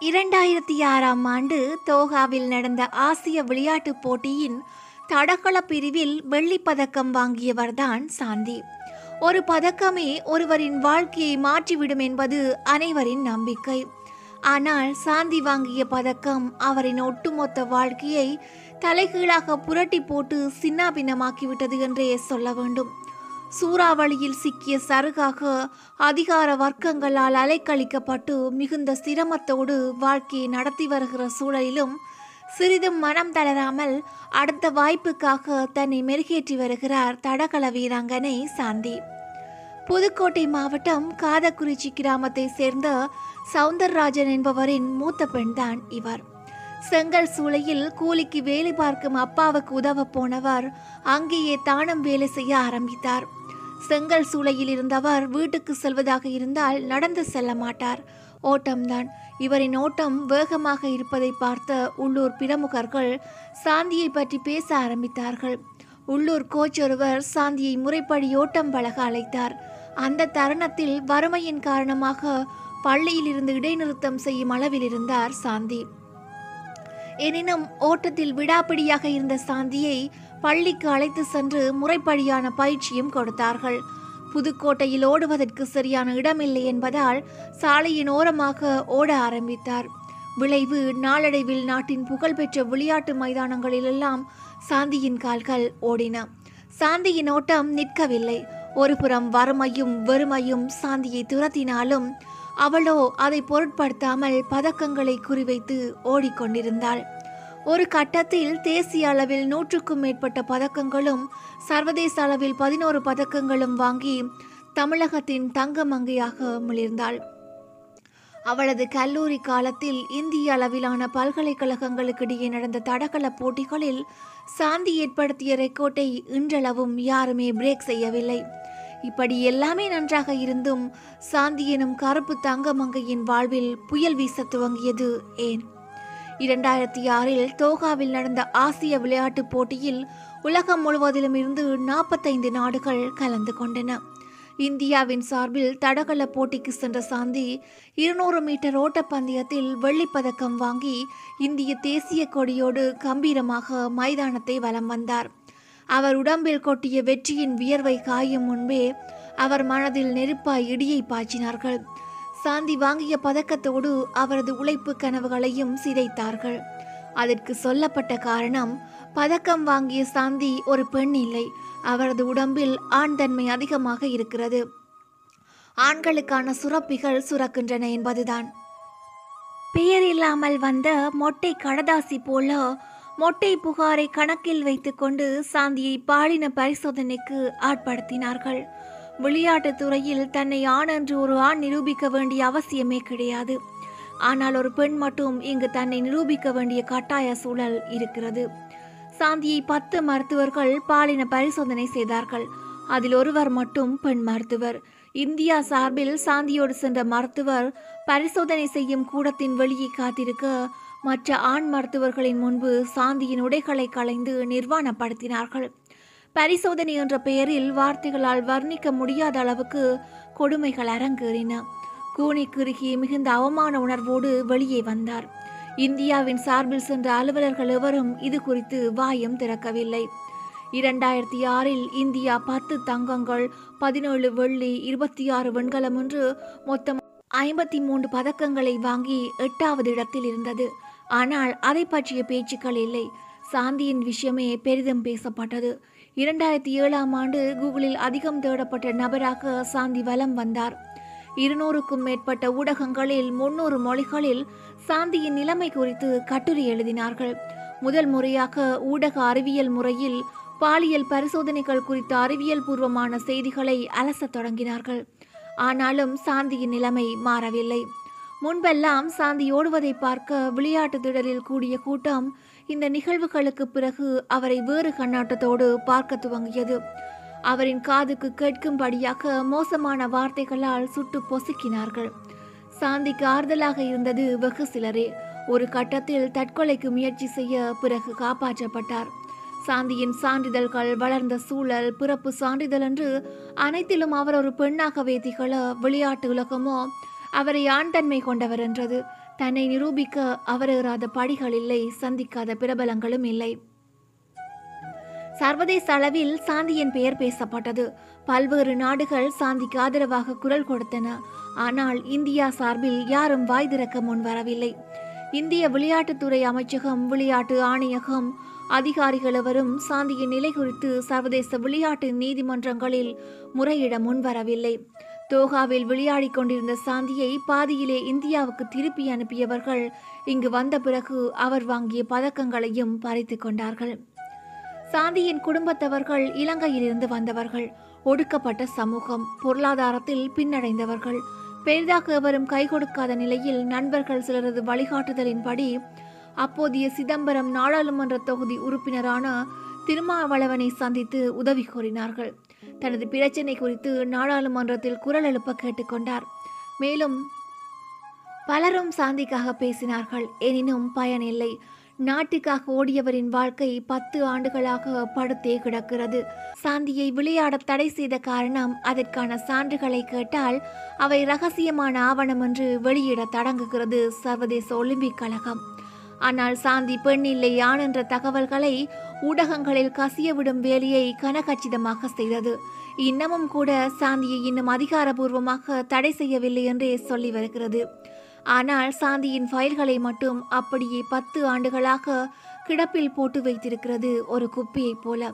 இரண்டாயிரத்தி ஆறாம் ஆண்டு தோஹாவில் நடந்த ஆசிய விளையாட்டுப் போட்டியின் தடகள பிரிவில் வெள்ளிப் பதக்கம் வாங்கியவர்தான் சாந்தி. ஒரு பதக்கமே ஒருவரின் வாழ்க்கையை மாற்றிவிடும் என்பது அனைவரின் நம்பிக்கை. ஆனால் சாந்தி வாங்கிய பதக்கம் அவரின் ஒட்டுமொத்த வாழ்க்கையை தலைகீழாக புரட்டி போட்டு சின்னாபின்னமாக்கிவிட்டது என்றே சொல்ல வேண்டும். சூறாவளியில் சிக்கிய சருகாக அதிகார வர்க்கங்களால் அலைக்கழிக்கப்பட்டு மிகுந்த சிரமத்தோடு வாழ்க்கையை நடத்தி வருகிற சூழலிலும் சிறிதும் மனம் தளராமல் அடுத்த வாய்ப்புக்காக தன்னை மெருகேற்றி வருகிறார் தடகள வீராங்கனை சாந்தி. புதுக்கோட்டை மாவட்டம் காதக்குறிச்சி கிராமத்தை சேர்ந்த சவுந்தரராஜன் என்பவரின் மூத்த பெண்தான் இவர். செங்கல் சூளையில் கூலிக்கு வேலை பார்க்கும் அப்பாவுக்கு உதவ போனவர் அங்கேயே தானும் வேலை செய்ய ஆரம்பித்தார். செங்கல் சூளையில் இருந்தவர் வீட்டுக்கு செல்வதாக இருந்தால் நடந்து செல்ல மாட்டார். ஓட்டம்தான். இவரின் ஓட்டம் வேகமாக இருப்பதை பார்த்த உள்ளூர் பிரமுகர்கள் சாந்தியை பற்றி பேச ஆரம்பித்தார்கள். உள்ளூர் கோச் ஒருவர் சாந்தியை முறைப்படி ஓட்டம் பழக அழைத்தார். அந்த தருணத்தில் வறுமையின் காரணமாக பள்ளியில் இருந்து இடைநிறுத்தம் செய்யும் அளவில் இருந்தார் சாந்தி. எனினும் ஓட்டத்தில் விடாப்பிடியாக இருந்த சாந்தியை பள்ளிக்கு அழைத்து சென்று முறைப்படியான பயிற்சியும் கொடுத்தார்கள். புதுக்கோட்டையில் ஓடுவதற்கு சரியான இடமில்லை என்பதால் சாலையின் ஓரமாக ஓட ஆரம்பித்தார். விளைவு நாளடைவில் நாட்டின் புகழ்பெற்ற விளையாட்டு மைதானங்களிலெல்லாம் சாந்தியின் கால்கள் ஓடின. சாந்தியின் ஓட்டம் நிற்கவில்லை. ஒருபுறம் வறுமையும் வெறுமையும் சாந்தியை துரத்தினாலும் அவளோ அதை பொருட்படுத்தாமல் பதக்கங்களை குறிவைத்து ஓடிக்கொண்டிருந்தாள். ஒரு கட்டத்தில் தேசிய அளவில் நூற்றுக்கும் மேற்பட்ட பதக்கங்களும் சர்வதேச அளவில் பதினோரு பதக்கங்களும் வாங்கி தமிழகத்தின் தங்க மங்கையாக மிளிர்ந்தாள். அவளது கல்லூரி காலத்தில் இந்திய அளவிலான பல்கலைக்கழகங்களுக்கிடையே நடந்த தடகள போட்டிகளில் சாந்தி ஏற்படுத்திய ரெக்கார்டை இன்றளவும் யாருமே பிரேக் செய்யவில்லை. இப்படி எல்லாமே நன்றாக இருந்தும் சாந்தி எனும் கருப்பு தங்கமங்கையின் வாழ்வில் புயல் வீச துவங்கியது ஏன்? இரண்டாயிரத்தி ஆறில் தோகாவில் நடந்த ஆசிய விளையாட்டுப் போட்டியில் உலகம் முழுவதிலும் இருந்து நாற்பத்தைந்து நாடுகள் கலந்து கொண்டன. இந்தியாவின் சார்பில் தடகள போட்டிக்கு சென்ற சாந்தி இருநூறு மீட்டர் ஓட்டப்பந்தயத்தில் வெள்ளிப்பதக்கம் வாங்கி இந்திய தேசிய கொடியோடு கம்பீரமாக மைதானத்தை வலம் வந்தார். அவர் உடம்பில் கொட்டிய வெற்றியின் வியர்வை காயும் முன்பே அவர் மனதில் நெருப்பாய் இடியை பாய்ச்சினார்கள். சாந்தி வாங்கிய பதக்கத்தோடு அவரது உழைப்பு கனவுகளையும் சிதைத்தார்கள். அதற்கு சொல்லப்பட்ட காரணம் பதக்கம் வாங்கிய சாந்தி ஒரு பெண் இல்லை. அவரது உடம்பில் ஆண் தன்மை அதிகமாக இருக்கிறது. ஆண்களுக்கான சுரப்பிகள் சுரக்கின்றன என்பதுதான். பெயர் இல்லாமல் வந்த மொட்டை கடதாசி போல மொட்டை புகாரை கணக்கில் வைத்துக்கொண்டு சாந்தியை பாலின பரிசோதனைக்கு ஆட்படுத்தினார்கள். விளையாட்டுத் துறையில் தன்னை ஆண் என்று ஒரு ஆண் நிரூபிக்க வேண்டிய அவசியமே கிடையாது. ஆனால் ஒரு பெண் மட்டும் இங்கு தன்னை நிரூபிக்க வேண்டிய கட்டாய சூழல் இருக்கிறது. சாந்தியை பத்து மருத்துவர்கள் பாலின பரிசோதனை செய்தார்கள். அதில் ஒருவர் மட்டும் பெண் மருத்துவர். இந்தியா சார்பில் சாந்தியோடு சென்ற மருத்துவர் பரிசோதனை செய்யும் கூடத்தின் வெளியே காத்திருக்க மற்ற ஆண் மருத்துவர்களின் முன்பு சாந்தியின் உடைகளை களைந்து நிர்வாணப்படுத்தினார்கள். பரிசோதனை என்ற பெயரில் வார்த்தைகளால் வர்ணிக்க முடியாத அளவுக்கு கொடுமைகள் அரங்கேறின. கூனி குறுகி மிகுந்த அவமான உணர்வோடு வெளியே வந்தார். இந்தியாவின் சார்பில் சென்ற அலுவலர்கள் எவரும் இது குறித்து வாயம் திறக்கவில்லை. இரண்டாயிரத்தி ஆறில் இந்தியா பத்து தங்கங்கள் பதினேழு வெள்ளி இருபத்தி ஆறு வெண்கலம் என்று மொத்தம் ஐம்பத்தி மூன்று பதக்கங்களை வாங்கி எட்டாவது இடத்தில் இருந்தது. ஆனால் அதை பற்றிய பேச்சுக்கள் இல்லை. சாந்தியின் விஷயமே பெரிதும் பேசப்பட்டது. இரண்டாயிரத்தி ஏழாம் ஆண்டு கூகுளில் அதிகம் தேடப்பட்ட நபராக சாந்தி வலம் வந்தார். இருநூறுக்கும் மேற்பட்ட ஊடகங்களில் முன்னூறு மொழிகளில் சாந்தியின் நிலைமை குறித்து கட்டுரை எழுதினார்கள். முதல் முறையாக ஊடக அறிவியல் முறையில் பாலியல் பரிசோதனைகள் குறித்த அறிவியல் பூர்வமான செய்திகளை அலசத் தொடங்கினார்கள். ஆனாலும் சாந்தியின் நிலைமை மாறவில்லை. முன்பெல்லாம் சாந்தி ஓடுவதை பார்க்க விளையாட்டு திடலில் கூடிய கூட்டம் இந்த நிகழ்வுகளுக்கு பிறகு அவரை வேறு கண்ணாட்டத்தோடு பார்க்க துவங்கியது. அவரின் காதுக்கு கேட்கும்படியாக மோசமான வார்த்தைகளால் சுட்டு பொசுக்கினார்கள். சாந்திக்கு ஆறுதலாக இருந்தது வெகு சிலரே. ஒரு கட்டத்தில் தற்கொலைக்கு முயற்சி செய்ய பிறகு காப்பாற்றப்பட்டார். சாந்தியின் சான்றிதழ்கள் வளர்ந்த சூழல் பிறப்பு சான்றிதழ் என்று அனைத்திலும் அவர் ஒரு பெண்ணாகவே திகழ விளையாட்டு உலகமோ அவரை ஆண் தன்மை கொண்டவர் என்றது. தன்னை நிரூபிக்க அவரேறாத படிகள் இல்லை சந்திக்காத பிரபலங்களும் இல்லை. சர்வதேச அளவில் சாந்தியின் பெயர் பேசப்பட்டது. பல்வேறு நாடுகள் சாந்திக்கு ஆதரவாக குரல் கொடுத்தன. ஆனால் இந்தியா சார்பில் யாரும் வாய் திறக்க முன் வரவில்லை. இந்திய விளையாட்டுத்துறை அமைச்சகம் விளையாட்டு ஆணையகம் அதிகாரிகள் எவரும் சாந்தியின் நிலை குறித்து சர்வதேச விளையாட்டு நீதிமன்றங்களில் முறையிட முன்வரவில்லை தோகாவில் விளையாடிக் கொண்டிருந்த சாந்தியை பாதியிலே இந்தியாவுக்கு திருப்பி அனுப்பியவர்கள் இங்கு வந்த பிறகு அவர் வாங்கிய பதக்கங்களையும் பறித்து கொண்டார்கள். சாந்தியின் குடும்பத்தவர்கள் இலங்கையிலிருந்து வந்தவர்கள் ஒடுக்கப்பட்ட சமூகம் பொருளாதாரத்தில் பின்னடைந்தவர்கள். பெரிதாக எவரும் கை கொடுக்காத நிலையில் நண்பர்கள் சிலரது வழிகாட்டுதலின்படி அப்போதைய சிதம்பரம் நாடாளுமன்ற தொகுதி உறுப்பினரான திருமாவளவனை சந்தித்து உதவி கோரினார்கள். தனது பிரச்சனை குறித்து நாடாளுமன்றத்தில் குரல் எழுப்ப கேட்டுக்கொண்டார். மேலும் பலரும் சாந்திக்காக பேசினார்கள். எனினும் பயனில்லை நாட்டுக்காக ஓடியவரின் வாழ்க்கை பத்து ஆண்டுகளாக படுத்தே கிடக்கிறது. சாந்தியை விளையாட தடை செய்த காரணம் அதற்கான சான்றுகளை கேட்டால் அவை ரகசியமான ஆவணம் என்று வெளியிட தடங்குகிறது சர்வதேச ஒலிம்பிக் கழகம். ஆனால் சாந்தி பெண் இல்லை யான் என்ற தகவல்களை ஊடகங்களில் கசியவிடும் வேலையை கனகச்சிதமாக செய்தது. இன்னமும் கூட சாந்தியை இன்னும் அதிகாரபூர்வமாக தடை செய்யவில்லை என்றே சொல்லி வருகிறது. ஆனால் சாந்தியின் ஃபைல்களை மட்டும் அப்படியே பத்து ஆண்டுகளாக கிடப்பில் போட்டு வைத்திருக்கிறது ஒரு குப்பியைப் போல.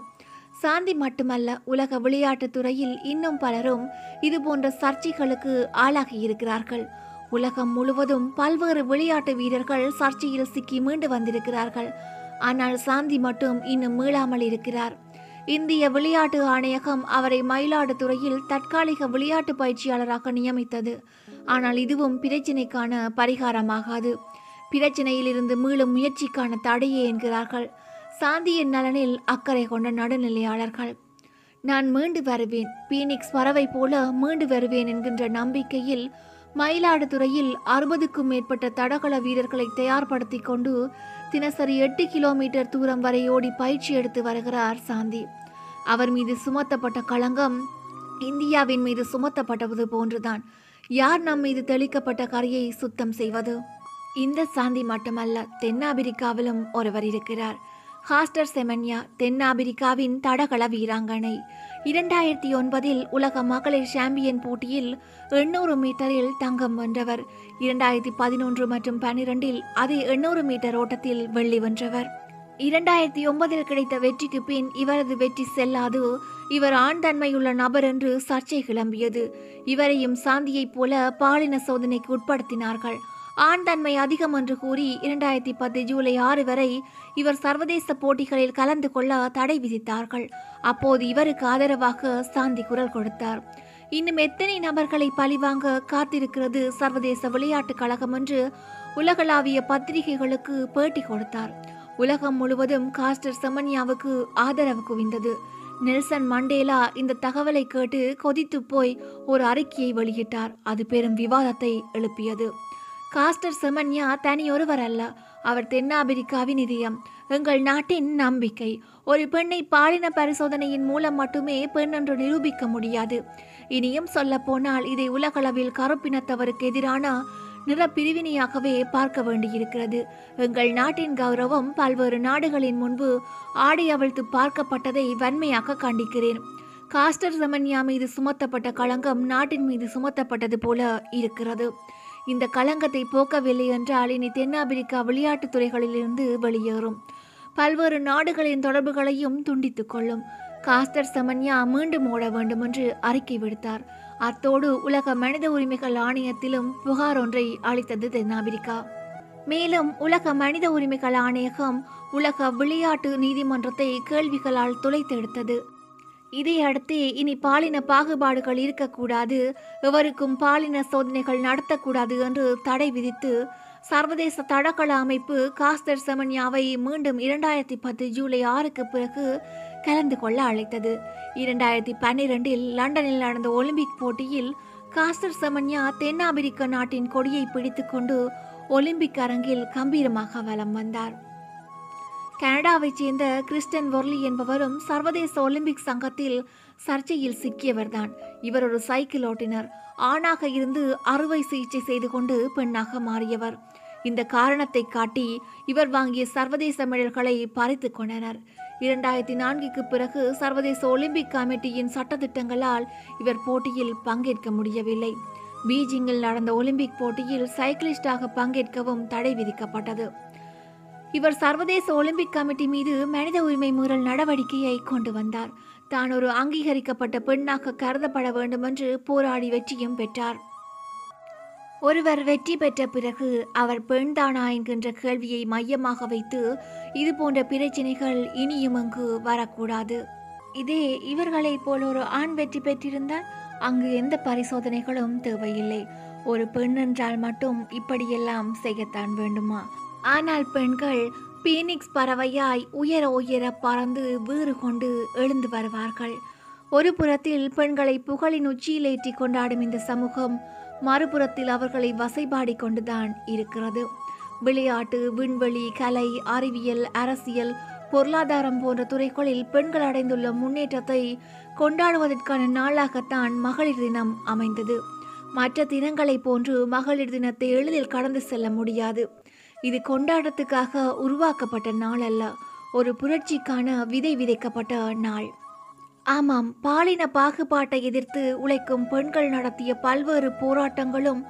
சாந்தி மட்டுமல்ல உலக விளையாட்டுத் துறையில் இன்னும் பலரும் இதுபோன்ற சர்ச்சைகளுக்கு ஆளாகி இருக்கிறார்கள். உலகம் முழுவதும் பல்வேறு விளையாட்டு வீரர்கள் சர்ச்சையில் சிக்கி மீண்டு வந்திருக்கிறார்கள். ஆனால் சாந்தி மட்டும் இன்னும் மீளாமல் இருக்கிறார். இந்திய விளையாட்டு ஆணையகம் அவரை மயிலாடுதுறையில் தற்காலிக விளையாட்டு பயிற்சியாளராக நியமித்தது. ஆனால் இதுவும் பிரச்சினைக்கான பரிகாரமாகாது. பிரச்சினையிலிருந்து மீளும் முயற்சிக்கான தடையே என்கிறார்கள். சாந்தியின் நலனில் அக்கறை கொண்ட நடுநிலையாளர்கள். நான் மீண்டு வருவேன். பீனிக்ஸ் பறவை போல மீண்டு வருவேன் என்கின்ற நம்பிக்கையில் மயிலாடுதுறையில் அறுபதுக்கும் மேற்பட்ட தடகள வீரர்களை தயார்படுத்திக் கொண்டு தினசரி எட்டு கிலோமீட்டர் தூரம் வரை ஓடி பயிற்சி எடுத்து வருகிறார் சாந்தி. அவர் மீது சுமத்தப்பட்ட களங்கம் இந்தியாவின் மீது சுமத்தப்பட்டது போன்றுதான். யார் நம் மீது தெளிக்கப்பட்ட கரையை சுத்தம் செய்வது? இந்த சாந்தி மட்டுமல்ல தென்னாப்பிரிக்காவிலும் ஒருவர் இருக்கிறார். ஹாஸ்டர் செமன்யா தென்னாப்பிரிக்காவின் தடகள வீராங்கனை. இரண்டாயிரத்தி ஒன்பதில் உலக மகளிர் சாம்பியன் போட்டியில் எண்ணூறு மீட்டரில் தங்கம் வென்றவர். இரண்டாயிரத்தி பதினொன்று மற்றும் பனிரெண்டில் அதே எண்ணூறு மீட்டர் ஓட்டத்தில் வெள்ளி வென்றவர். இரண்டாயிரத்தி ஒன்பதில் கிடைத்த வெற்றிக்கு பின் இவரது வெற்றி செல்லாது இவர் ஆண் தன்மையுள்ள நபர் என்று சர்ச்சை கிளம்பியது. இவரையும் சாந்தியைப் போல பாலின சோதனைக்கு உட்படுத்தினார்கள். ஆண் தன்மை அதிகம் என்று கூறி இரண்டாயிரத்தி பத்து ஜூலை ஆறு வரை இவர் சர்வதேச போட்டிகளில் கலந்து கொள்ள தடை விதித்தார்கள். அப்போது இவருக்கு ஆதரவாக சாந்தி குரல் கொடுத்தார். இன்னும் எத்தனை நபர்களை பழிவாங்க காத்திருக்கிறது சர்வதேச விளையாட்டுக் கழகம் என்று உலகளாவிய பத்திரிகைகளுக்கு பேட்டி கொடுத்தார். உலகம் முழுவதும் காஸ்டர் செமன்யாவுக்கு ஆதரவு குவிந்தது. நெல்சன் மண்டேலா இந்த தகவலை கேட்டு கொதித்து போய் ஒரு அறிக்கையை வெளியிட்டார். அது பெரும் விவாதத்தை எழுப்பியது. காஸ்டர் செமன்யா தனியொருவர் அல்ல. அவர் தென்னாப்பிரிக்காவின் இதயம். எங்கள் நாட்டின் நம்பிக்கை. ஒரு பெண்ணை பாலின பரிசோதனையின் மூலம் மட்டுமே பெண் என்று நிரூபிக்க முடியாது. இனியும் சொல்ல போனால் இதை உலகளவில் கருப்பினத்தவருக்கு எதிரான நிற பிரிவினையாகவே பார்க்க வேண்டியிருக்கிறது. எங்கள் நாட்டின் கௌரவம் பல்வேறு நாடுகளின் முன்பு ஆடை அவிழ்த்து பார்க்கப்பட்டதை வன்மையாக கண்டிக்கிறேன். காஸ்டர் செமன்யா மீது சுமத்தப்பட்ட களங்கம் நாட்டின் மீது சுமத்தப்பட்டது போல இருக்கிறது. இந்த களங்கத்தை போக்கவில்லை என்றால் இனி தென்னாப்பிரிக்கா விளையாட்டுத் துறைகளிலிருந்து வெளியேறும். பல்வேறு நாடுகளின் தொடர்புகளையும் துண்டித்துக் கொள்ளும். காஸ்டர் சமன்யா மீண்டும் ஓட வேண்டும் என்று அறிக்கை விடுத்தார். அத்தோடு உலக மனித உரிமைகள் ஆணையத்திலும் புகார் ஒன்றை அளித்தது தென்னாப்பிரிக்கா. மேலும் உலக மனித உரிமைகள் ஆணையகம் உலக விளையாட்டு நீதிமன்றத்தை கேள்விகளால் துளைத்தெடுத்தது. இதை அடுத்து இனி பாலின பாகுபாடுகள் இருக்கக்கூடாது எவருக்கும் பாலின சோதனைகள் நடத்தக்கூடாது என்று தடை விதித்து சர்வதேச தடகள அமைப்பு காஸ்தர் செமன்யாவை மீண்டும் இரண்டாயிரத்தி பத்து ஜூலை ஆறுக்கு பிறகு கலந்து கொள்ள அழைத்தது. இரண்டாயிரத்தி பன்னிரெண்டில் லண்டனில் நடந்த ஒலிம்பிக் போட்டியில் காஸ்டர் செமன்யா தென்னாப்பிரிக்க நாட்டின் கொடியை பிடித்துக்கொண்டு ஒலிம்பிக் அரங்கில் கம்பீரமாக வலம் வந்தார். கனடாவைச் சேர்ந்த கிறிஸ்டன் ஒர்லி என்பவரும் சர்வதேச ஒலிம்பிக் சங்கத்தில் சர்ச்சையில் சிக்கியவர்தான். இவர் ஒரு சைக்கிள் ஓட்டினர். ஆணாக இருந்து அறுவை சிகிச்சை செய்து கொண்டு பெண்ணாக மாறியவர். இந்த காரணத்தை காட்டி இவர் வாங்கிய சர்வதேச மெடல்களை பறித்து கொண்டனர். இரண்டாயிரத்தி நான்குக்கு பிறகு சர்வதேச ஒலிம்பிக் கமிட்டியின் சட்டத்திட்டங்களால் இவர் போட்டியில் பங்கேற்க முடியவில்லை. பீஜிங்கில் நடந்த ஒலிம்பிக் போட்டியில் சைக்கிளிஸ்டாக பங்கேற்கவும் தடை விதிக்கப்பட்டது. இவர் சர்வதேச ஒலிம்பிக் கமிட்டி மீது மனித உரிமை மீறல் நடவடிக்கையை கொண்டு வந்தார். தான் ஒரு அங்கீகரிக்கப்பட்ட பெண்ணாக கருதப்பட வேண்டுமென்று போராடி வெற்றியும் பெற்றார். ஒருவர் வெற்றி பெற்ற பிறகு அவர் பெண்தானா என்கின்ற கேள்வியை மையமாக வைத்து இது போன்ற பிரச்சனைகள் இனியும் அங்கு வரக்கூடாது. இதே இவர்களைப் போல் ஒரு ஆண் வெற்றி பெற்றிருந்தால் அங்கு எந்த பரிசோதனைகளும் தேவையில்லை. ஒரு பெண் என்றால் மட்டும் இப்படியெல்லாம் செய்யத்தான் வேண்டுமா? ஆனால் பெண்கள் பீனிக்ஸ் பறவையாய் உயர உயர பறந்து வீறு கொண்டு எழுந்து வருவார்கள். ஒரு புறத்தில் பெண்களை புகழின் உச்சியிலேற்றி கொண்டாடும் இந்த சமூகம் மறுபுறத்தில் அவர்களை வசைபாடி கொண்டுதான் இருக்கிறது. விளையாட்டு விண்வெளி கலை அறிவியல் அரசியல் பொருளாதாரம் போன்ற துறைகளில் பெண்கள் அடைந்துள்ள முன்னேற்றத்தை கொண்டாடுவதற்கான நாளாகத்தான் மகளிர் தினம் அமைந்தது. மற்ற தினங்களைப் போன்று மகளிர் தினத்தை எளிதில் கடந்து செல்ல முடியாது. இது கொண்டாட்டத்துக்காக உருவாக்கப்பட்ட நாள் அல்ல ஒரு புரட்சிக்கான விதை விதைக்கப்பட்ட நாள். ஆமாம் பாலின பாகுபாட்டை எதிர்த்து உழைக்கும் பெண்கள் நடத்திய பல்வேறு போராட்டங்களும்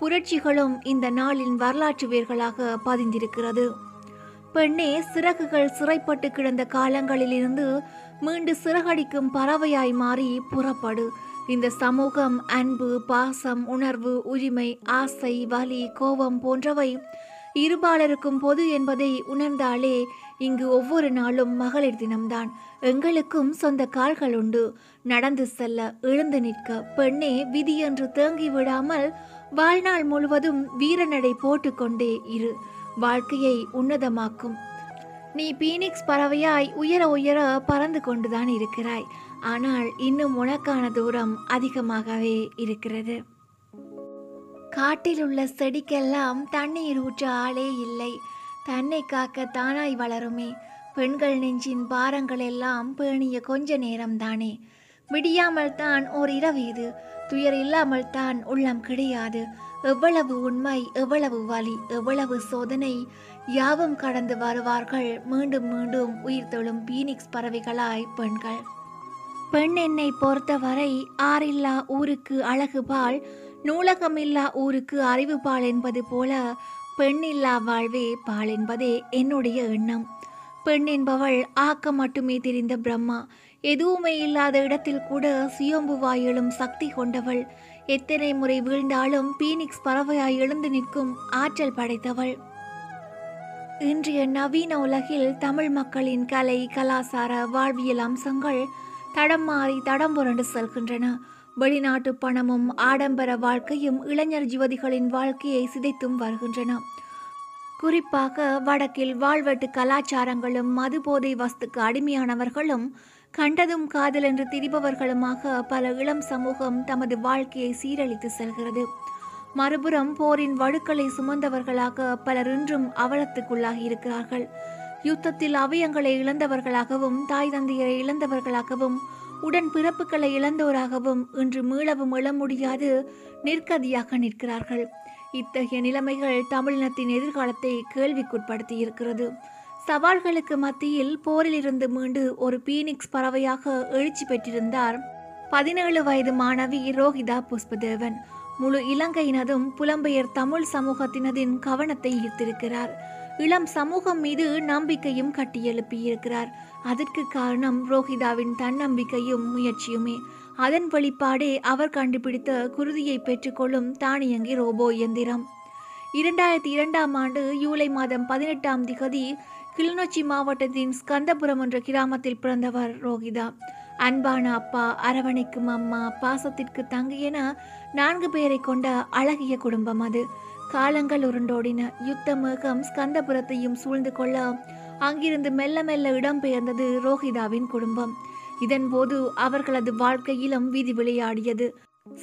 புரட்சிகளும் இந்த நாளின் வரலாற்று வேர்களாக பதிந்திருக்கிறது. பெண்ணே சிறகுகள் சிறைப்பட்டு கிடந்த காலங்களிலிருந்து மீண்டு சிறகடிக்கும் பறவையாய் மாறி புறப்படு. இந்த சமூகம் அன்பு பாசம் உணர்வு உரிமை ஆசை வலி கோபம் போன்றவை இருபாலருக்கும் பொது என்பதை உணர்ந்தாலே இங்கு ஒவ்வொரு நாளும் மகளிர் தினம்தான். எங்களுக்கும் சொந்த கால்கள் உண்டு. நடந்து செல்ல எழுந்து நிற்க பெண்ணே விதி என்று தேங்கி விடாமல் வாழ்நாள் முழுவதும் வீரநடை போட்டுக்கொண்டே இரு. வாழ்க்கையை உன்னதமாக்கும். நீ பீனிக்ஸ் பறவையாய் உயர உயர பறந்து கொண்டுதான் இருக்கிறாய். ஆனால் இன்னும் உனக்கான தூரம் அதிகமாகவே இருக்கிறது. காட்டில் உள்ள செடிக்கெல்லாம் தண்ணீர் ஊற்ற ஆளே இல்லை. தன்னை காக்க தானாய் வளருமே. பெண்கள் நெஞ்சின் பாரங்கள் எல்லாம் பேணிய கொஞ்ச நேரம்தானே. விடியாமல் தான் ஓர் இரவு இது. துயர் இல்லாமல் தான் உள்ளம் கிடையாது. எவ்வளவு உண்மை எவ்வளவு வலி எவ்வளவு சோதனை. யாவும் கடந்து வருவார்கள் மீண்டும் மீண்டும் உயிர் தொழும் பீனிக்ஸ் பறவைகளாய் பெண்கள். பெண் என்னை பொறுத்தவரை ஆறில்லா ஊருக்கு அழகு பால் நூலகமில்லா ஊருக்கு அறிவு பால் என்பது போல பெண்ணில்லா வாழ்வே பால் என்பதே என்னுடைய எண்ணம். பெண் என்பவள் ஆக்கம் மட்டுமே தெரிந்த பிரம்மா. எதுவுமே இல்லாத இடத்தில் கூட சுயம்புவாய் எழும் சக்தி கொண்டவள். எத்தனை முறை வீழ்ந்தாலும் பீனிக்ஸ் பறவையாய் எழுந்து நிற்கும் ஆற்றல் படைத்தவள். இன்றைய நவீன உலகில் தமிழ் மக்களின் கலை கலாசார வாழ்வியல் அம்சங்கள் தடம் மாறி தடம் புரண்டு செல்கின்றன. வெளிநாட்டு பணமும் ஆடம்பர வாழ்க்கையும் இளைஞர் ஜுவதிகளின் வாழ்க்கையை சிதைத்தும் வருகின்றன. குறிப்பாக வடக்கில் வாழ்வெட்டு கலாச்சாரங்களும் மது போதை வஸ்துக்கு அடிமையானவர்களும் கண்டதும் காதல் என்று திரிபவர்களுமாக பல இளம் சமூகம் தமது வாழ்க்கையை சீரழித்து செல்கிறது. மறுபுறம் போரின் வடுக்களை சுமந்தவர்களாக பலர் இன்றும் அவலத்துக்குள்ளாகி இருக்கிறார்கள். யுத்தத்தில் அவயங்களை இழந்தவர்களாகவும் தாய் தந்தையரை இழந்தவர்களாகவும் உடன் பிறப்புகளை இழந்தோராகவும் இன்று மீளவும் எழ முடியாது நிற்கதியாக நிற்கிறார்கள். இத்தகைய நிலைமைகள் தமிழினத்தின் எதிர்காலத்தை கேள்விக்குட்படுத்தி இருக்கிறது சவால்களுக்கு மத்தியில் போரிலிருந்து மீண்டு ஒரு பீனிக்ஸ் பறவையாக எழுச்சி பெற்றிருந்தார் பதினேழு வயது மாணவி ரோஹிதா புஷ்பதேவன். முழு இலங்கையினதும் புலம்பெயர் தமிழ் சமூகத்தினதின் கவனத்தை ஈர்த்திருக்கிறார். இளம் சமூகம் மீது நம்பிக்கையும் கட்டியெழுப்பியிருக்கிறார். அதற்கு காரணம் ரோஹிதாவின் தன்னம்பிக்கையும் முயற்சியுமே. அதன் வெளிப்பாடே அவர் கண்டுபிடித்த குருதியை பெற்றுக்கொள்ளும் தானியங்கி ரோபோ இயந்திரம். இரண்டாயிரத்தி இரண்டாம் ஆண்டு ஜூலை மாதம் பதினெட்டாம் திகதி கிளிநொச்சி மாவட்டத்தின் ஸ்கந்தபுரம் என்ற கிராமத்தில் பிறந்தவர் ரோஹிதா. அன்பான அப்பா அரவணைக்கும் அம்மா பாசத்திற்கு தங்கு என நான்கு பேரை கொண்ட அழகிய குடும்பம் அது. காலங்கள் உருண்டோடின யுத்த மேகம் ஸ்கந்தபுரத்தையும் சூழ்ந்து கொள்ள அங்கிருந்து மெல்ல மெல்ல இடம்பெயர்ந்தது ரோஹிதாவின் குடும்பம். இதன்போது அவர்களது வாழ்க்கையிலும் விதி விளையாடியது.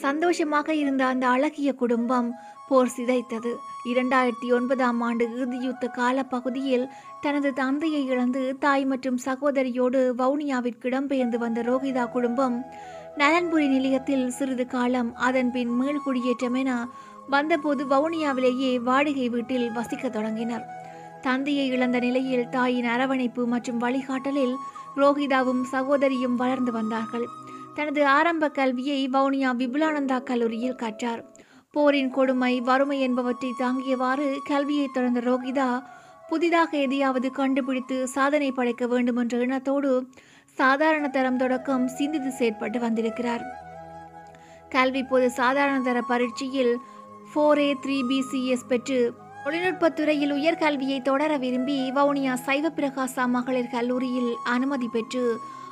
சந்தோஷமாக இருந்த அந்த அழகிய குடும்பம் போர் சிதைத்தது. இரண்டாயிரத்தி ஒன்பதாம் ஆண்டு இறுதியுத்த கால பகுதியில் தனது தந்தையை இழந்து தாய் மற்றும் சகோதரியோடு வவுனியாவிற்கு இடம்பெயர்ந்து வந்த ரோஹிதா குடும்பம் நலன்புரி நிலையத்தில் சிறிது காலம் அதன் பின் மீள்குடியேற்றம் என வந்தபோது வவுனியாவிலேயே வாடகை வீட்டில் வசிக்க தொடங்கினர். தந்தையை இழந்த நிலையில் தாயின் அரவணைப்பு மற்றும் வழிகாட்டலில் ரோஹிதாவும் சகோதரியும் வளர்ந்து வந்தார்கள். தனது ஆரம்ப கல்வியை வவுனியா விபுலானந்தா கல்லூரியில் கற்றார். போரின் கொடுமை வறுமை என்பவற்றை தாங்கியவாறு கல்வியை தொடர்ந்த ரோஹிதா புதிதாக எதையாவது கண்டுபிடித்து சாதனை படைக்க வேண்டும் என்ற எண்ணத்தோடு சாதாரண தரம் தொடக்கம் சிந்தித்து செயற்பட்டு வந்திருக்கிறார். கல்வி பொது சாதாரண தர பரீட்சையில் ஃபோர் ஏ த்ரீ பிசிஎஸ் பெற்று தொழில்நுட்பத் துறையில் உயர்கல்வியை தொடர விரும்பி வவுனியா சைவ பிரகாசா மகளிர் கல்லூரியில் அனுமதி பெற்று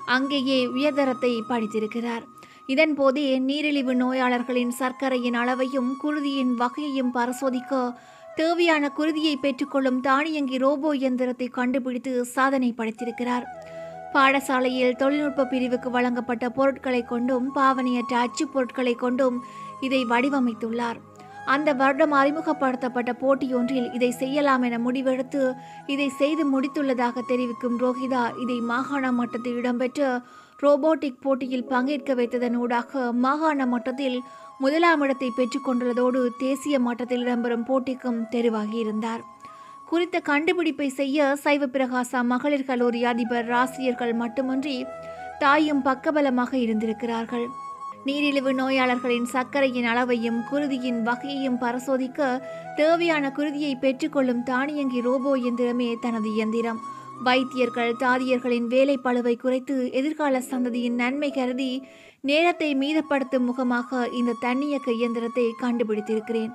அங்கேயே உயர்தரத்தை படித்திருக்கிறார். இதன் போதே நீரிழிவு நோயாளர்களின் சர்க்கரையின் அளவையும் குருதியின் வகையையும் பரிசோதிக்க தேவையான குருதியை பெற்றுக்கொள்ளும் தானியங்கி ரோபோ இயந்திரத்தை கண்டுபிடித்து சாதனை படைத்திருக்கிறார். பாடசாலையில் தொழில்நுட்ப பிரிவுக்கு வழங்கப்பட்ட பொருட்களை கொண்டும் பாவனையற்ற அச்சு பொருட்களை கொண்டும் இதை வடிவமைத்துள்ளார். அந்த வருடம் அறிமுகப்படுத்தப்பட்ட போட்டியொன்றில் இதை செய்யலாம் என முடிவெடுத்து இதை செய்து முடித்துள்ளதாக தெரிவிக்கும் ரோஹிதா இதை மாகாண மட்டத்தில் இடம்பெற்ற ரோபோட்டிக் போட்டியில் பங்கேற்க வைத்ததன் ஊடாக மாகாண மட்டத்தில் முதலாம் இடத்தை பெற்றுக்கொண்டுள்ளதோடு தேசிய மட்டத்தில் இடம்பெறும் போட்டிக்கும் தெரிவாகியிருந்தார். குறித்த கண்டுபிடிப்பை செய்ய சைவ பிரகாசா மகளிர் கல்லூரி அதிபர் ஆசிரியர்கள் மட்டுமன்றி தாயும் பக்கபலமாக இருந்திருக்கிறார்கள். நீரிழிவு நோயாளர்களின் சர்க்கரையின் அளவையும் குருதியின் வகையையும் பரிசோதிக்க தேவையான குருதியை பெற்றுக்கொள்ளும் தானியங்கி ரோபோ இயந்திரமே தனது இயந்திரம் வைத்தியர்கள் தாதியர்களின் வேலை பழுவை குறைத்து எதிர்கால சந்ததியின் நன்மை கருதி நேரத்தை மீதப்படுத்தும் முகமாக இந்த தன்னியக்க இயந்திரத்தை கண்டுபிடித்திருக்கிறேன்.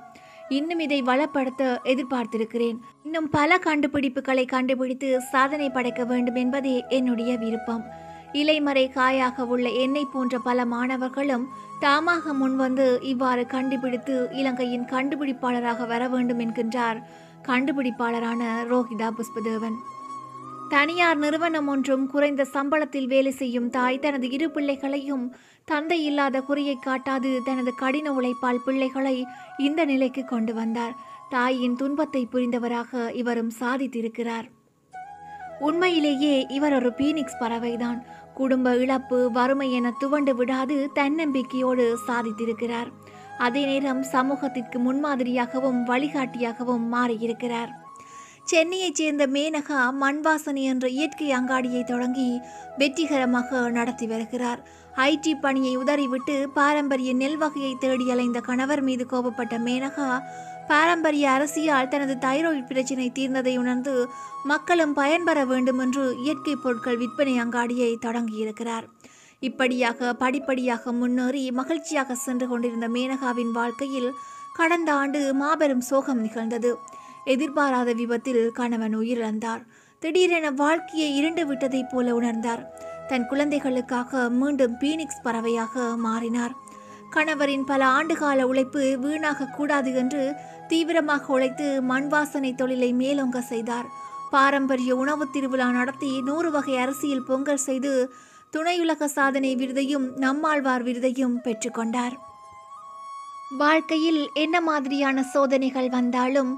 இன்னும் இதை வளப்படுத்த எதிர்பார்த்திருக்கிறேன். இன்னும் பல கண்டுபிடிப்புகளை கண்டுபிடித்து சாதனை படைக்க வேண்டும் என்பதே என்னுடைய விருப்பம். இலைமறை காயாக உள்ள என்னை போன்ற பல மாணவர்களும் தாமாக முன்வந்து இவ்வாறு கண்டுபிடித்து இலங்கையின் கண்டுபிடிப்பாளராக வர வேண்டும் என்கின்றார். கண்டுபிடிப்பாளரான ரோஹிதா புஷ்பதேவன். தனியார் நிறுவனம் ஒன்றும் குறைந்த சம்பளத்தில் வேலை செய்யும் தாய் தனது இரு பிள்ளைகளையும் தந்தை இல்லாத குறையை காட்டாது தனது கடின உழைப்பால் பிள்ளைகளை இந்த நிலைக்கு கொண்டு வந்தார். தாயின் துன்பத்தை புரிந்தவராக இவரும் சாதித்திருக்கிறார். உண்மையிலேயே இவர் ஒரு பீனிக்ஸ் பறவைதான். குடும்ப இழப்பு வறுமை என துவண்டு விடாது தன்னம்பிக்கையோடு சாதித்திருக்கிறார். அதே நேரம் சமூகத்திற்கு முன்மாதிரியாகவும் வழிகாட்டியாகவும் மாறியிருக்கிறார். சென்னையைச் சேர்ந்த மேனகா மண்வாசனை என்ற இயற்கை அங்காடியை தொடங்கி வெற்றிகரமாக நடத்தி வருகிறார். ஐடி பணியை உதறிவிட்டு பாரம்பரிய நெல் வகையை தேடி அலைந்த கணவர் மீது கோபப்பட்ட மேனகா பாரம்பரிய அரசியால் தனது தைராய்டு பிரச்சினை தீர்ந்ததை உணர்ந்து மக்களும் பயன்பெற வேண்டும் என்று இயற்கை பொருட்கள் விற்பனை அங்காடியை தொடங்கியிருக்கிறார். இப்படியாக படிப்படியாக முன்னேறி மகிழ்ச்சியாக சென்று கொண்டிருந்த மேனகாவின் வாழ்க்கையில் கடந்த ஆண்டு மாபெரும் சோகம் நிகழ்ந்தது. எதிர்பாராத விபத்தில் கணவன் உயிரிழந்தார். திடீரென வாழ்க்கையை இருண்டு விட்டதைப் போல உணர்ந்தார். தன் குழந்தைகளுக்காக மீண்டும் பீனிக்ஸ் பறவையாக மாறினார். கணவரின் பல ஆண்டுகால உழைப்பு வீணாக கூடாது என்று தீவிரமாக உழைத்து மண் வாசனை தொழிலை மேலோங்க செய்தார். பாரம்பரிய உணவு திருவிழா நடத்தி நூறு வகை அரிசியில் பொங்கல் செய்து துணையுலக சாதனை விருதையும் நம்மாழ்வார் விருதையும் பெற்றுக்கொண்டார் வாழ்க்கையில் என்ன மாதிரியான சோதனைகள் வந்தாலும்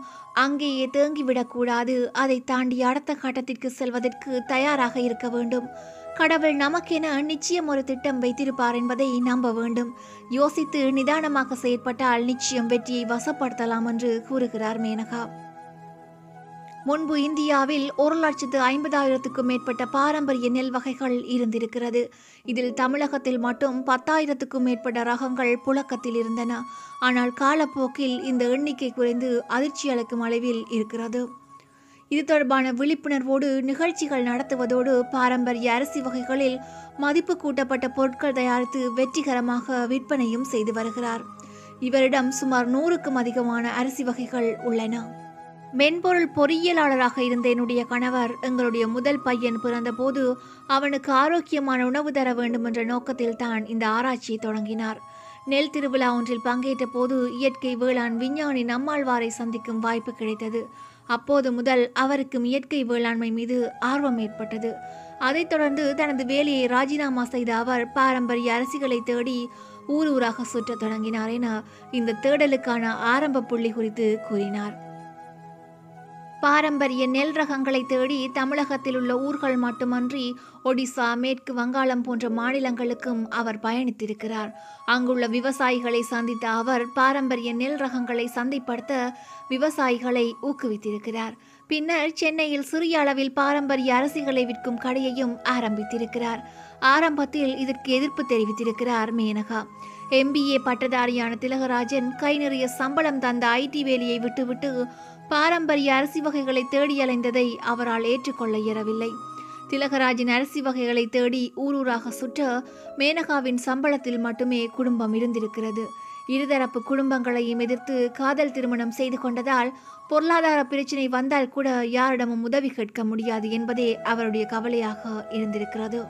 அங்கேயே தேங்கிவிடக்கூடாது. அதை தாண்டி அடுத்த கட்டத்திற்கு செல்வதற்கு தயாராக இருக்க வேண்டும். கடவுள் நமக்கென நிச்சயம் ஒரு திட்டம் வைத்திருப்பார் என்பதை நம்ப வேண்டும். யோசித்து நிதானமாக செயற்பட்டால் நிச்சயம் வெற்றியை வசப்படுத்தலாம் என்று கூறுகிறார் மேனகா. முன்பு இந்தியாவில் ஒரு லட்சத்து ஐம்பதாயிரத்துக்கும் மேற்பட்ட பாரம்பரிய நெல் வகைகள் இருந்திருக்கிறது. இதில் தமிழகத்தில் மட்டும் பத்தாயிரத்துக்கும் மேற்பட்ட ரகங்கள் புழக்கத்தில் இருந்தன. ஆனால் காலப்போக்கில் இந்த எண்ணிக்கை குறைந்து அதிர்ச்சி அளிக்கும் அளவில் இருக்கிறது. இது தொடர்பான விழிப்புணர்வோடு நிகழ்ச்சிகள் நடத்துவதோடு பாரம்பரிய அரிசி வகைகளில் மதிப்பு கூட்டப்பட்ட பொருட்கள் தயாரித்து வெற்றிகரமாக விற்பனையும் செய்து வருகிறார். இவரிடம் சுமார் நூறுக்கும் அதிகமான அரிசி வகைகள் உள்ளன. மென்பொருள் பொறியியலாளராக இருந்த என்னுடைய கணவர் எங்களுடைய முதல் பையன் பிறந்தபோது அவனுக்கு ஆரோக்கியமான உணவு தர வேண்டும் என்ற நோக்கத்தில் தான் இந்த ஆராய்ச்சியை தொடங்கினார். நெல் திருவிழா ஒன்றில் பங்கேற்ற போது இயற்கை வேளாண் விஞ்ஞானி நம்மாழ்வாரை சந்திக்கும் வாய்ப்பு கிடைத்தது. அப்போது முதல் அவருக்கும் இயற்கை வேளாண்மை மீது ஆர்வம் ஏற்பட்டது. அதைத் தொடர்ந்து தனது வேலையை ராஜினாமா செய்த அவர் பாரம்பரிய அரசிகளை தேடி ஊர் ஊராக சுற்றத் தொடங்கினார் என இந்த தேடலுக்கான ஆரம்ப புள்ளி குறித்து கூறினார். பாரம்பரிய நெல் ரகங்களை தேடி தமிழகத்தில் உள்ள ஊர்கள் மட்டுமன்றி ஒடிசா மேற்கு வங்காளம் போன்ற மாநிலங்களுக்கும் அவர் பயணித்திருக்கிறார். அங்குள்ள விவசாயிகளை சந்தித்த அவர் பாரம்பரிய நெல் ரகங்களை சந்தைப்படுத்த விவசாயிகளை ஊக்குவித்திருக்கிறார். பின்னர் சென்னையில் சிறிய அளவில் பாரம்பரிய அரிசிகளை விற்கும் கடையையும் ஆரம்பித்திருக்கிறார். ஆரம்பத்தில் இதற்கு எதிர்ப்பு தெரிவித்திருக்கிறார் மேனகா. எம்பிஏ பட்டதாரியான திலகராஜன் கை நிறைய சம்பளம் தந்த ஐடி வேலையை விட்டுவிட்டு பாரம்பரிய அரிசி வகைகளை தேடி அலைந்ததை அவரால் ஏற்றுக்கொள்ள இயலவில்லை. திலகராஜின் அரிசி வகைகளை தேடி ஊரூராக சுற்ற மேனகாவின் சம்பளத்தில் மட்டுமே குடும்பம் இருந்திருக்கிறது. இருதரப்பு குடும்பங்களையும் எதிர்த்து காதல் திருமணம் செய்து கொண்டதால் பொருளாதார பிரச்சினை வந்தால் கூட யாரிடமும் உதவி கேட்க முடியாது என்பதே அவருடைய கவலையாக இருந்திருக்கிறது.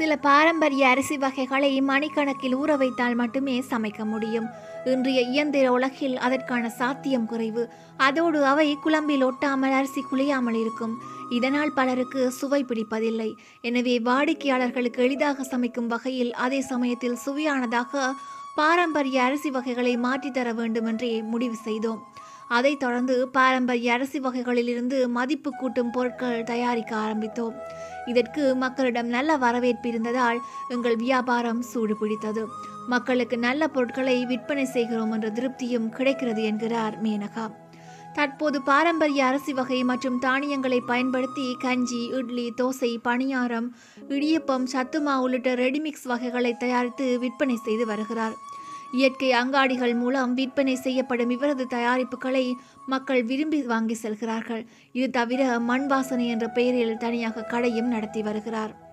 சில பாரம்பரிய அரிசி வகைகளை மணிக்கணக்கில் ஊற வைத்தால் மட்டுமே சமைக்க முடியும். இன்றைய இயந்திர உலகில் அதற்கான சாத்தியம் குறைவு. அதோடு அவை குழம்பில் ஒட்டாமல் அரிசி குளியாமல் இருக்கும். இதனால் பலருக்கு சுவை பிடிப்பதில்லை. எனவே வாடிக்கையாளர்களுக்கு எளிதாக சமைக்கும் வகையில் அதே சமயத்தில் சுவையானதாக பாரம்பரிய அரிசி வகைகளை மாற்றித்தர வேண்டுமென்றே முடிவு செய்தோம். அதைத் தொடர்ந்து பாரம்பரிய அரிசி வகைகளிலிருந்து மதிப்பு கூட்டும் பொருட்கள் தயாரிக்க ஆரம்பித்தோம். இதற்கு மக்களிடம் நல்ல வரவேற்பு இருந்ததால் எங்கள் வியாபாரம் சூடு பிடித்தது மக்களுக்கு நல்ல பொருட்களை விற்பனை செய்கிறோம் என்ற திருப்தியும் கிடைக்கிறது என்கிறார் மேனகா. தற்போது பாரம்பரிய அரிசி வகை மற்றும் தானியங்களை பயன்படுத்தி கஞ்சி இட்லி தோசை பணியாரம் இடியப்பம் சத்துமா உள்ளிட்ட ரெடிமிக்ஸ் வகைகளை தயாரித்து விற்பனை செய்து வருகிறார். இயற்கை அங்காடிகள் மூலம் விற்பனை செய்யப்படும் இவரது தயாரிப்புகளை மக்கள் விரும்பி வாங்கி செல்கிறார்கள். இது தவிர மண் வாசனை என்ற பெயரில் தனியாக கடையும் நடத்தி வருகிறார்.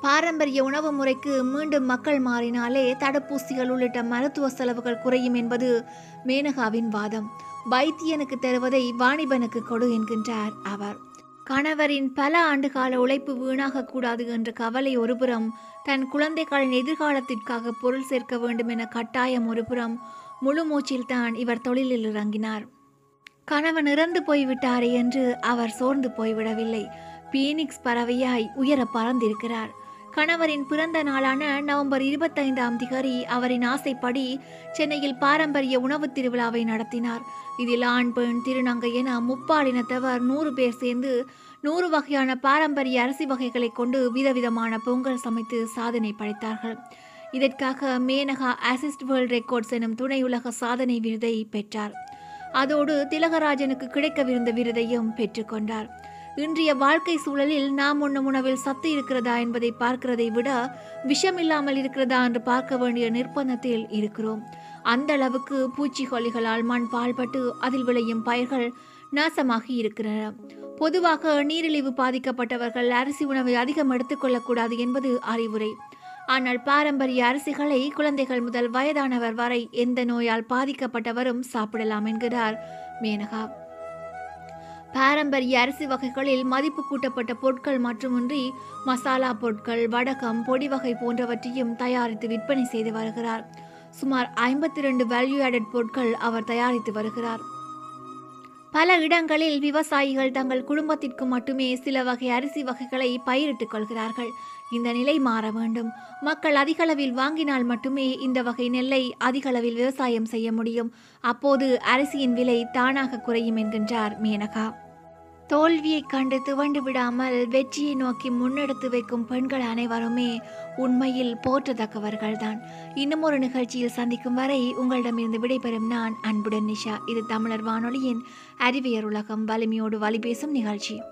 பாரம்பரிய உணவு முறைக்கு மீண்டும் மக்கள் மாறினாலே தடுப்பூசிகள் உள்ளிட்ட மருத்துவ செலவுகள் குறையும் என்பது மேனகாவின் வாதம். வைத்தியனுக்கு தருவதை வாணிபனுக்கு கொடு என்கின்றார் அவர். கணவரின் பல ஆண்டுகால உழைப்பு வீணாகக்கூடாது என்ற கவலை ஒருபுறம் தன் குழந்தைகளின் எதிர்காலத்திற்காக பொருள் சேர்க்க வேண்டும் என கட்டாயம் ஒருபுறம் முழு மூச்சில் தான் இவர் தொழிலில் இறங்கினார். கணவன் இறந்து போய்விட்டாரே என்று அவர் சோர்ந்து போய்விடவில்லை. பீனிக்ஸ் பறவையாய் உயர பறந்திருக்கிறார். கணவரின் பிறந்த நாளான நவம்பர் இருபத்தைந்தாம் திகதி அவரின் ஆசைப்படி சென்னையில் பாரம்பரிய உணவுத் திருவிழாவை நடத்தினார். இதில் ஆண் பெண் திருநங்கை என முப்பாலினத்தவர் நூறு பேர் சேர்ந்து நூறு வகையான பாரம்பரிய அரிசி வகைகளை கொண்டு விதவிதமான பொங்கல் சமைத்து சாதனை படைத்தார்கள். இதற்காக மேனகா அசிஸ்ட் வேர்ல்ட் ரெக்கார்ட்ஸ் எனும் துணை உலக சாதனை விருதை பெற்றார். அதோடு திலகராஜனுக்கு கிடைக்கவிருந்த விருதையும் பெற்றுக்கொண்டார் இன்றைய வாழ்க்கை சூழலில் நாம் உண்ணும் உணவில் சத்து இருக்கிறதா என்பதை பார்க்கிறதை விட விஷம் இல்லாமல் இருக்கிறதா என்று பார்க்க வேண்டிய நிர்பந்தத்தில் இருக்கிறோம். அந்த அளவுக்கு பூச்சிக்கொல்லிகளால் மண் பால்பட்டு அதில் விளையும் பயிர்கள் நாசமாகி இருக்கிறன. பொதுவாக நீரிழிவு பாதிக்கப்பட்டவர்கள் அரிசி உணவை அதிகம் எடுத்துக்கொள்ளக்கூடாது என்பது அறிவுரை. ஆனால் பாரம்பரிய அரிசிகளை குழந்தைகள் முதல் வயதானவர் வரை எந்த நோயால் பாதிக்கப்பட்டவரும் சாப்பிடலாம் என்கிறார் மேனகா. பாரம்பரிய அரிசி வகைகளில் மதிப்பு கூட்டப்பட்ட பொருட்கள் மட்டுமின்றி மசாலா பொருட்கள் வடகம் பொடி வகை போன்றவற்றையும் தயாரித்து விற்பனை செய்து வருகிறார். சுமார் ஐம்பத்தி ரெண்டு வேல்யூ ஆடட் பொருட்கள் அவர் தயாரித்து வருகிறார். பல இடங்களில் விவசாயிகள் தங்கள் குடும்பத்திற்கு மட்டுமே சில வகை அரிசி வகைகளை பயிரிட்டுக் கொள்கிறார்கள். இந்த நிலை மாற வேண்டும். மக்கள் அதிகளவில் வாங்கினால் மட்டுமே இந்த வகை நெல்லை அதிகளவில் விவசாயம் செய்ய முடியும். அப்போது அரிசியின் விலை தானாக குறையும் என்கின்றார் மேனகா. தோல்வியைக் கண்டு துவண்டு விடாமல் வெற்றியை நோக்கி முன்னெடுத்து வைக்கும் பெண்கள் அனைவருமே உண்மையில் போற்றத்தக்கவர்கள்தான். இன்னும் ஒரு நிகழ்ச்சியில் சந்திக்கும் வரை உங்களிடமிருந்து விடைபெறும் நான் அன்புடன் நிஷா. இது தமிழர் வானொலியின் அறிவியர் உலகம். வலிமையோடு வழிபேசும் நிகழ்ச்சி.